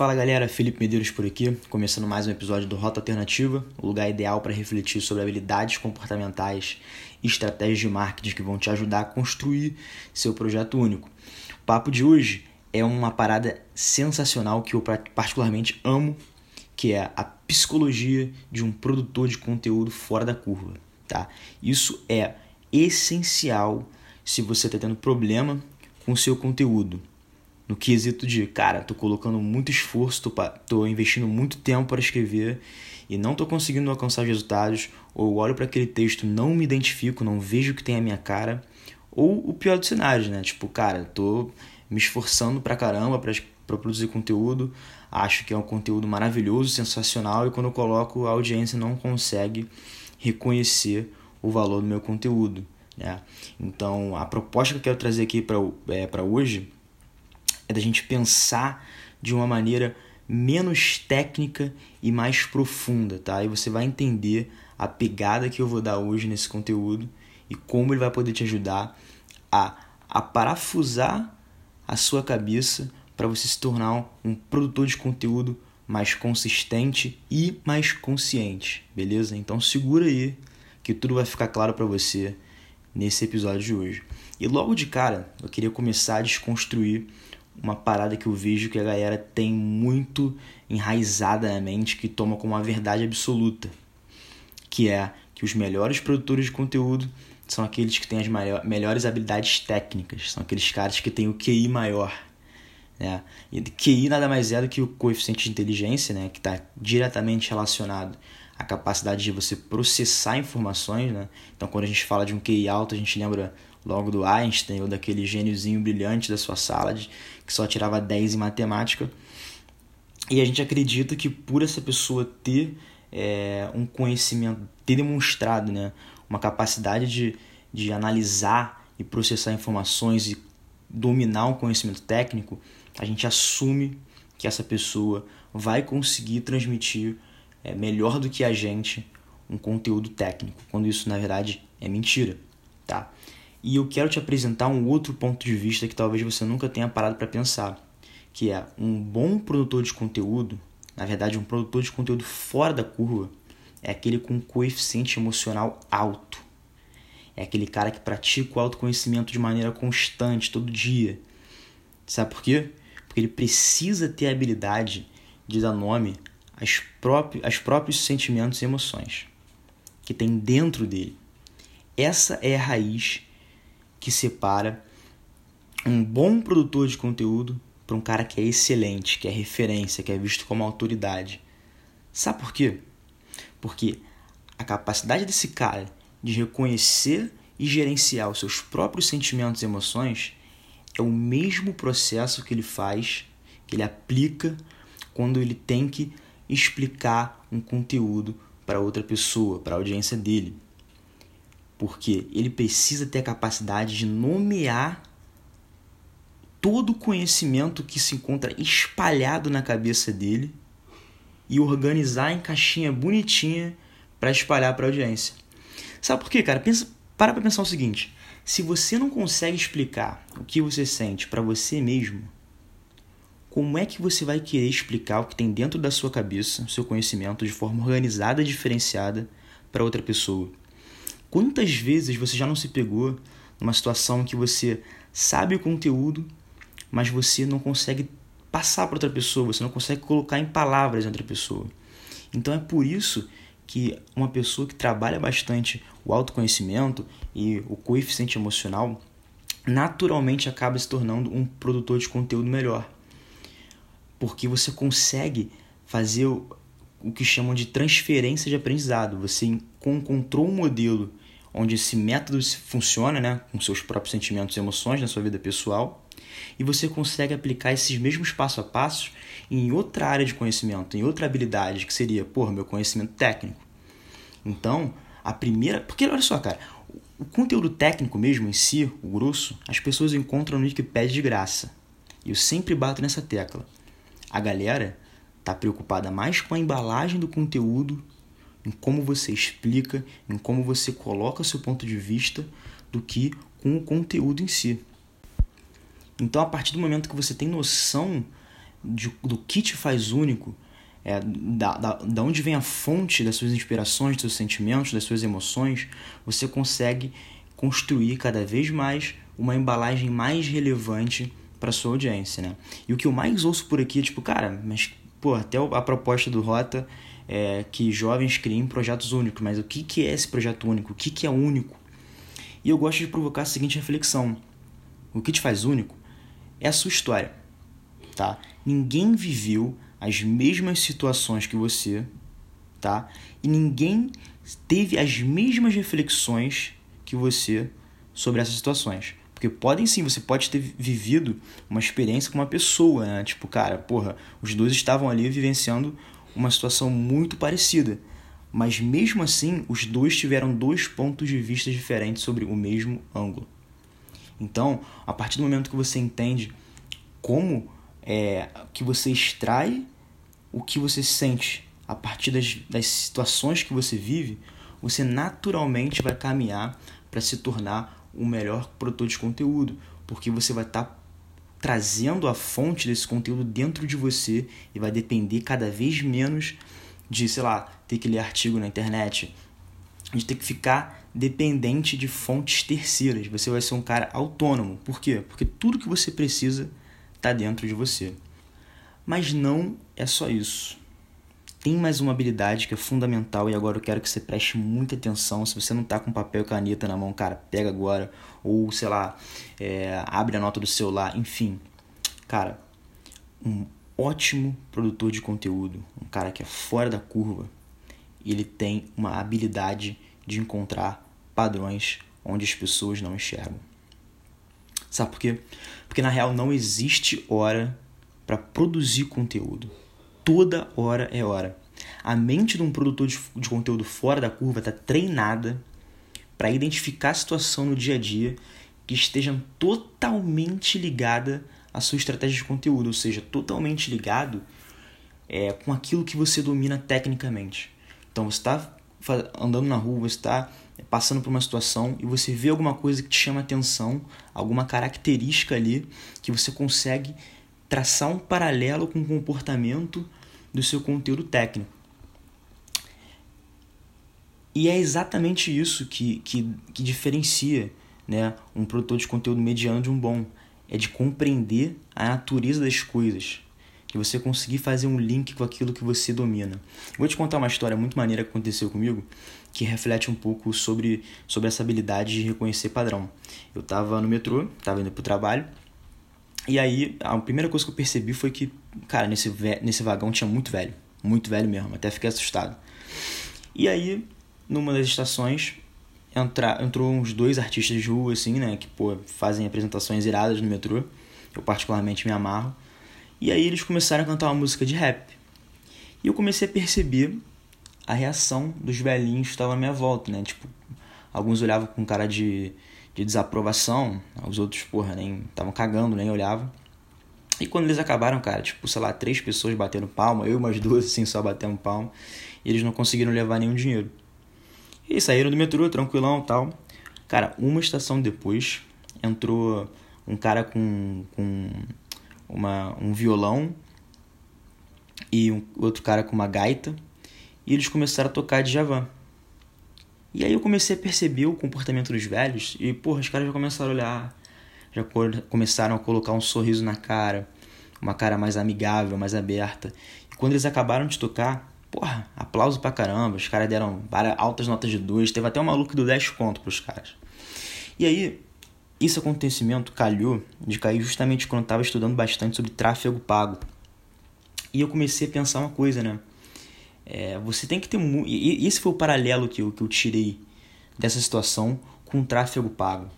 Fala galera, Felipe Medeiros por aqui, começando mais um episódio do Rota Alternativa, o lugar ideal para refletir sobre habilidades comportamentais e estratégias de marketing que vão te ajudar a construir seu projeto único. O papo de hoje é uma parada sensacional que eu particularmente amo, que é a psicologia de um produtor de conteúdo fora da curva, tá? Isso é essencial se você está tendo problema com o seu conteúdo no quesito de, cara, tô colocando muito esforço, tô, tô investindo muito tempo para escrever e não tô conseguindo alcançar os resultados, ou olho para aquele texto, não me identifico, não vejo que tem a minha cara, ou o pior dos cenários, né? Tipo, cara, tô me esforçando pra caramba para produzir conteúdo, acho que é um conteúdo maravilhoso, sensacional, e quando eu coloco, a audiência não consegue reconhecer o valor do meu conteúdo. Né? Então, a proposta que eu quero trazer aqui para é, hoje é da gente pensar de uma maneira menos técnica e mais profunda, tá? E você vai entender a pegada que eu vou dar hoje nesse conteúdo e como ele vai poder te ajudar a, a parafusar a sua cabeça para você se tornar um produtor de conteúdo mais consistente e mais consciente, beleza? Então segura aí que tudo vai ficar claro para você nesse episódio de hoje. E logo de cara, eu queria começar a desconstruir uma parada que eu vejo que a galera tem muito enraizada na mente, que toma como uma verdade absoluta, que é que os melhores produtores de conteúdo são aqueles que têm as maior, melhores habilidades técnicas, são aqueles caras que têm o QI maior. Né? E QI nada mais é do que o coeficiente de inteligência, né? que está diretamente relacionado à capacidade de você processar informações. Né? Então, quando a gente fala de um QI alto, a gente lembra logo do Einstein ou daquele gêniozinho brilhante da sua sala de, que só tirava 10 em matemática. E a gente acredita que por essa pessoa ter é, um conhecimento, ter demonstrado né, uma capacidade de, de analisar e processar informações e dominar um conhecimento técnico, a gente assume que essa pessoa vai conseguir transmitir é, melhor do que a gente um conteúdo técnico, quando isso na verdade é mentira, tá? E eu quero te apresentar um outro ponto de vista que talvez você nunca tenha parado para pensar, que é um bom produtor de conteúdo, na verdade, um produtor de conteúdo fora da curva, é aquele com coeficiente emocional alto. É aquele cara que pratica o autoconhecimento de maneira constante, todo dia. Sabe por quê? Porque ele precisa ter a habilidade de dar nome aos próprios, aos próprios sentimentos e emoções que tem dentro dele. Essa é a raiz que separa um bom produtor de conteúdo para um cara que é excelente, que é referência, que é visto como autoridade. Sabe por quê? Porque a capacidade desse cara de reconhecer e gerenciar os seus próprios sentimentos e emoções é o mesmo processo que ele faz, que ele aplica quando ele tem que explicar um conteúdo para outra pessoa, para a audiência dele porque ele precisa ter a capacidade de nomear todo o conhecimento que se encontra espalhado na cabeça dele e organizar em caixinha bonitinha para espalhar para a audiência. Sabe por quê, cara? Pensa, para para pensar o seguinte: se você não consegue explicar o que você sente para você mesmo, como é que você vai querer explicar o que tem dentro da sua cabeça, seu conhecimento, de forma organizada e diferenciada para outra pessoa? Quantas vezes você já não se pegou numa situação que você sabe o conteúdo, mas você não consegue passar para outra pessoa, você não consegue colocar em palavras outra pessoa. Então é por isso que uma pessoa que trabalha bastante o autoconhecimento e o coeficiente emocional naturalmente acaba se tornando um produtor de conteúdo melhor. Porque você consegue fazer o que chamam de transferência de aprendizado. Você encontrou um modelo onde esse método funciona, né, com seus próprios sentimentos e emoções na sua vida pessoal, e você consegue aplicar esses mesmos passo a passo em outra área de conhecimento, em outra habilidade, que seria, porra, meu conhecimento técnico. Então, a primeira. Porque olha só, cara, o conteúdo técnico mesmo em si, o grosso, as pessoas encontram no Wikipedia de graça. E eu sempre bato nessa tecla. A galera tá preocupada mais com a embalagem do conteúdo em como você explica, em como você coloca seu ponto de vista, do que com o conteúdo em si. Então, a partir do momento que você tem noção de, do que te faz único, é, da, da, da onde vem a fonte das suas inspirações, dos seus sentimentos, das suas emoções, você consegue construir cada vez mais uma embalagem mais relevante para sua audiência, né? E o que eu mais ouço por aqui é tipo, cara, mas pô, até a proposta do Rota é que jovens criem projetos únicos, mas o que, que é esse projeto único? O que, que é único? E eu gosto de provocar a seguinte reflexão: o que te faz único é a sua história, tá? Ninguém viveu as mesmas situações que você, tá? E ninguém teve as mesmas reflexões que você sobre essas situações. Porque podem sim, você pode ter vivido uma experiência com uma pessoa, né? Tipo, cara, porra, os dois estavam ali vivenciando uma situação muito parecida. Mas mesmo assim, os dois tiveram dois pontos de vista diferentes sobre o mesmo ângulo. Então, a partir do momento que você entende como é que você extrai o que você sente a partir das, das situações que você vive, você naturalmente vai caminhar para se tornar o melhor produtor de conteúdo, porque você vai estar tá trazendo a fonte desse conteúdo dentro de você e vai depender cada vez menos de, sei lá, ter que ler artigo na internet, de ter que ficar dependente de fontes terceiras. Você vai ser um cara autônomo. Por quê? Porque tudo que você precisa está dentro de você. Mas não é só isso. Tem mais uma habilidade que é fundamental e agora eu quero que você preste muita atenção. Se você não está com papel e caneta na mão, cara, pega agora. Ou, sei lá, é, abre a nota do celular, enfim. Cara, um ótimo produtor de conteúdo, um cara que é fora da curva, ele tem uma habilidade de encontrar padrões onde as pessoas não enxergam. Sabe por quê? Porque na real não existe hora para produzir conteúdo. Toda hora é hora. A mente de um produtor de, de conteúdo fora da curva está treinada para identificar a situação no dia a dia que esteja totalmente ligada à sua estratégia de conteúdo, ou seja, totalmente ligado é, com aquilo que você domina tecnicamente. Então você está andando na rua, você está passando por uma situação e você vê alguma coisa que te chama atenção, alguma característica ali que você consegue traçar um paralelo com o comportamento do seu conteúdo técnico. E é exatamente isso que, que, que diferencia né, um produtor de conteúdo mediano de um bom. É de compreender a natureza das coisas. De você conseguir fazer um link com aquilo que você domina. Vou te contar uma história muito maneira que aconteceu comigo, que reflete um pouco sobre, sobre essa habilidade de reconhecer padrão. Eu estava no metrô, estava indo para o trabalho, e aí a primeira coisa que eu percebi foi que, cara, nesse, nesse vagão tinha muito velho. Muito velho mesmo, até fiquei assustado. E aí, numa das estações, entra, entrou uns dois artistas de rua, assim, né? Que, pô, fazem apresentações iradas no metrô. Eu particularmente me amarro. E aí eles começaram a cantar uma música de rap. E eu comecei a perceber a reação dos velhinhos que estavam à minha volta, né? Tipo, alguns olhavam com cara de, de desaprovação, os outros, porra, nem estavam cagando, nem olhavam. E quando eles acabaram, cara, tipo, sei lá, três pessoas batendo palma, eu e umas duas, assim, só batendo palma, e eles não conseguiram levar nenhum dinheiro. E saíram do metrô, tranquilão tal. Cara, uma estação depois, entrou um cara com, com uma, um violão e um outro cara com uma gaita, e eles começaram a tocar de Javan. E aí eu comecei a perceber o comportamento dos velhos e, porra, os caras já começaram a olhar, já começaram a colocar um sorriso na cara, uma cara mais amigável, mais aberta. E quando eles acabaram de tocar, porra, aplauso pra caramba, os caras deram altas notas de dois, teve até um maluco do 10 conto pros caras. E aí, esse acontecimento calhou de cair justamente quando eu estava estudando bastante sobre tráfego pago. E eu comecei a pensar uma coisa, né? É, você tem que ter. E esse foi o paralelo que eu, que eu tirei dessa situação com o tráfego pago.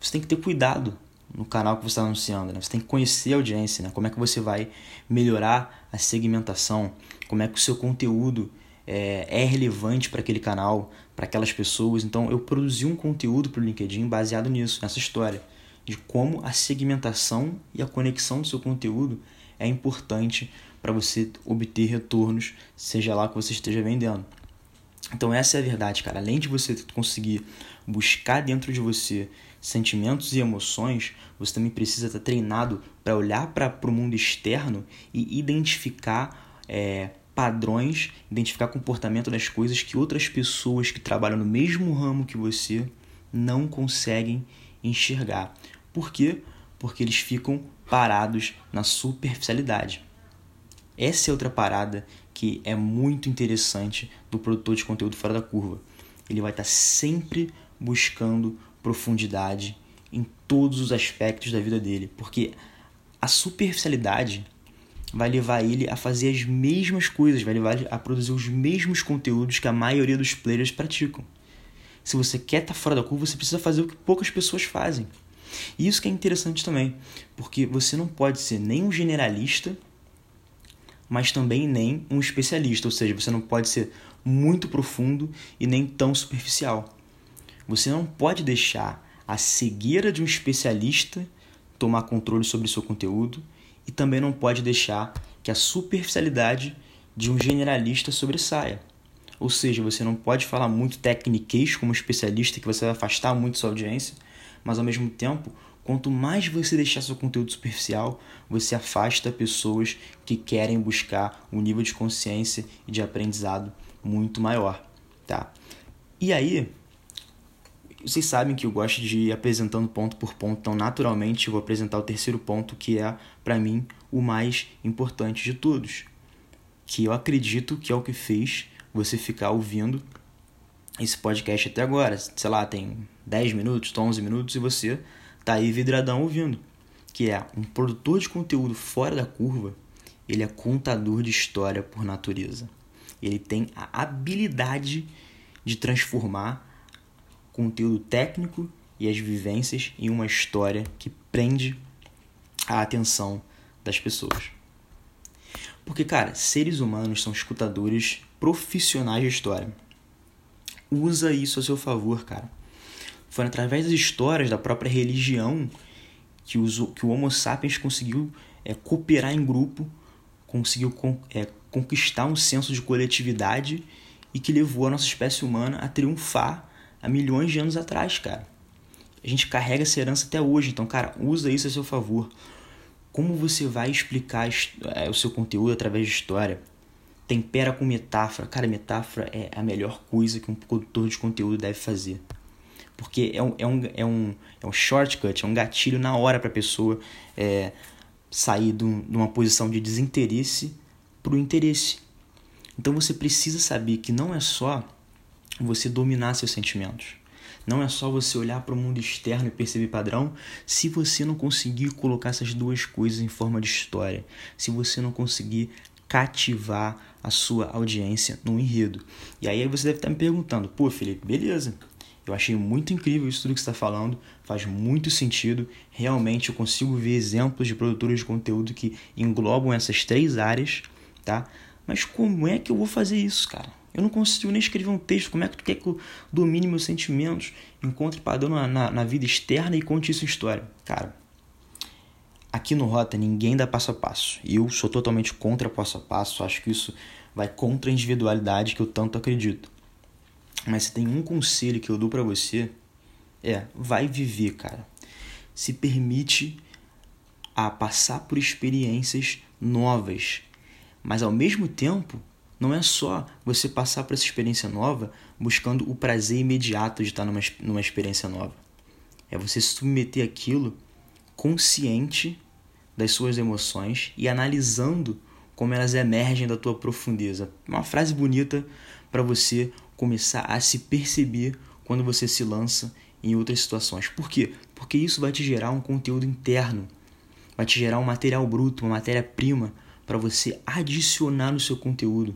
Você tem que ter cuidado no canal que você está anunciando, né? Você tem que conhecer a audiência, né? Como é que você vai melhorar a segmentação, como é que o seu conteúdo é, é relevante para aquele canal, para aquelas pessoas. Então, eu produzi um conteúdo para o LinkedIn baseado nisso, nessa história de como a segmentação e a conexão do seu conteúdo é importante para você obter retornos, seja lá que você esteja vendendo. Então essa é a verdade, cara. Além de você conseguir buscar dentro de você sentimentos e emoções, você também precisa estar treinado para olhar para o mundo externo e identificar é, padrões, identificar comportamento das coisas que outras pessoas que trabalham no mesmo ramo que você não conseguem enxergar. Por quê? Porque eles ficam parados na superficialidade. Essa é outra parada que é muito interessante do produtor de conteúdo fora da curva. Ele vai estar sempre buscando profundidade em todos os aspectos da vida dele, porque a superficialidade vai levar ele a fazer as mesmas coisas, vai levar ele a produzir os mesmos conteúdos que a maioria dos players praticam. Se você quer estar fora da curva, você precisa fazer o que poucas pessoas fazem. E isso que é interessante também, porque você não pode ser nem um generalista, mas também nem um especialista, ou seja, você não pode ser muito profundo e nem tão superficial. Você não pode deixar a cegueira de um especialista tomar controle sobre seu conteúdo e também não pode deixar que a superficialidade de um generalista sobressaia. Ou seja, você não pode falar muito tecniquez como especialista que você vai afastar muito sua audiência, mas ao mesmo tempo, quanto mais você deixar seu conteúdo superficial, você afasta pessoas que querem buscar um nível de consciência e de aprendizado muito maior, tá? E aí, vocês sabem que eu gosto de ir apresentando ponto por ponto, então naturalmente eu vou apresentar o terceiro ponto, que é, para mim, o mais importante de todos. Que eu acredito que é o que fez você ficar ouvindo esse podcast até agora. Sei lá, tem 10 minutos, 11 minutos e você tá aí vidradão ouvindo. Que é um produtor de conteúdo fora da curva, ele é contador de história por natureza. Ele tem a habilidade de transformar conteúdo técnico e as vivências em uma história que prende a atenção das pessoas. Porque, cara, seres humanos são escutadores profissionais de história. Usa isso a seu favor, cara. Foi através das histórias da própria religião que, os, que o Homo sapiens conseguiu é, cooperar em grupo, conseguiu con, é, conquistar um senso de coletividade e que levou a nossa espécie humana a triunfar há milhões de anos atrás, cara. A gente carrega essa herança até hoje, então, cara, usa isso a seu favor. Como você vai explicar é, o seu conteúdo através de história? Tempera com metáfora. Cara, metáfora é a melhor coisa que um produtor de conteúdo deve fazer. Porque é um, é um, é um, é um shortcut, é um gatilho na hora para a pessoa é, sair de, um, de uma posição de desinteresse para o interesse. Então você precisa saber que não é só você dominar seus sentimentos. Não é só você olhar para o mundo externo e perceber padrão se você não conseguir colocar essas duas coisas em forma de história, se você não conseguir cativar a sua audiência no enredo. E aí você deve estar me perguntando, pô, Felipe, beleza. Eu achei muito incrível isso tudo que você está falando, faz muito sentido. Realmente eu consigo ver exemplos de produtores de conteúdo que englobam essas três áreas, tá? Mas como é que eu vou fazer isso, cara? Eu não consigo nem escrever um texto. Como é que tu quer que eu domine meus sentimentos, encontre padrão na, na, na vida externa e conte isso em história? Cara, aqui no Rota ninguém dá passo a passo. Eu sou totalmente contra passo a passo. Acho que isso vai contra a individualidade que eu tanto acredito. Mas se tem um conselho que eu dou para você, é, vai viver, cara. Se permite a passar por experiências novas, mas ao mesmo tempo não é só você passar por essa experiência nova buscando o prazer imediato de estar numa, numa experiência nova. É você submeter aquilo consciente das suas emoções e analisando como elas emergem da tua profundeza. Uma frase bonita para você começar a se perceber quando você se lança em outras situações. Por quê? Porque isso vai te gerar um conteúdo interno, vai te gerar um material bruto, uma matéria-prima para você adicionar no seu conteúdo.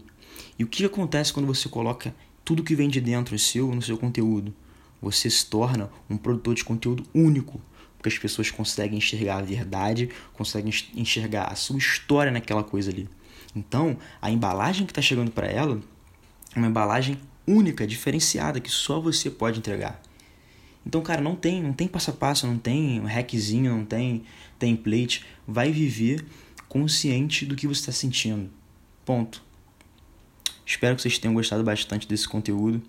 E o que acontece quando você coloca tudo que vem de dentro seu no seu conteúdo? Você se torna um produtor de conteúdo único, porque as pessoas conseguem enxergar a verdade, conseguem enxergar a sua história naquela coisa ali. Então, a embalagem que está chegando para ela é uma embalagem única, diferenciada, que só você pode entregar. Então, cara, não tem, não tem passo a passo, não tem hackzinho, não tem template. Vai viver consciente do que você está sentindo. Ponto. Espero que vocês tenham gostado bastante desse conteúdo.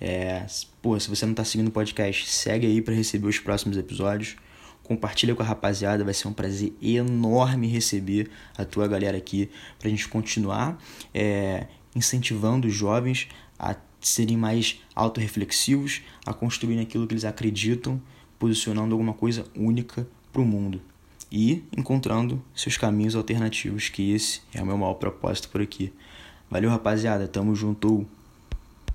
É, pô, se você não está seguindo o podcast, segue aí para receber os próximos episódios. Compartilha com a rapaziada, vai ser um prazer enorme receber a tua galera aqui para a gente continuar é, incentivando os jovens a serem mais autorreflexivos, a construir aquilo que eles acreditam, posicionando alguma coisa única para o mundo e encontrando seus caminhos alternativos, que esse é o meu maior propósito por aqui. Valeu, rapaziada, tamo junto.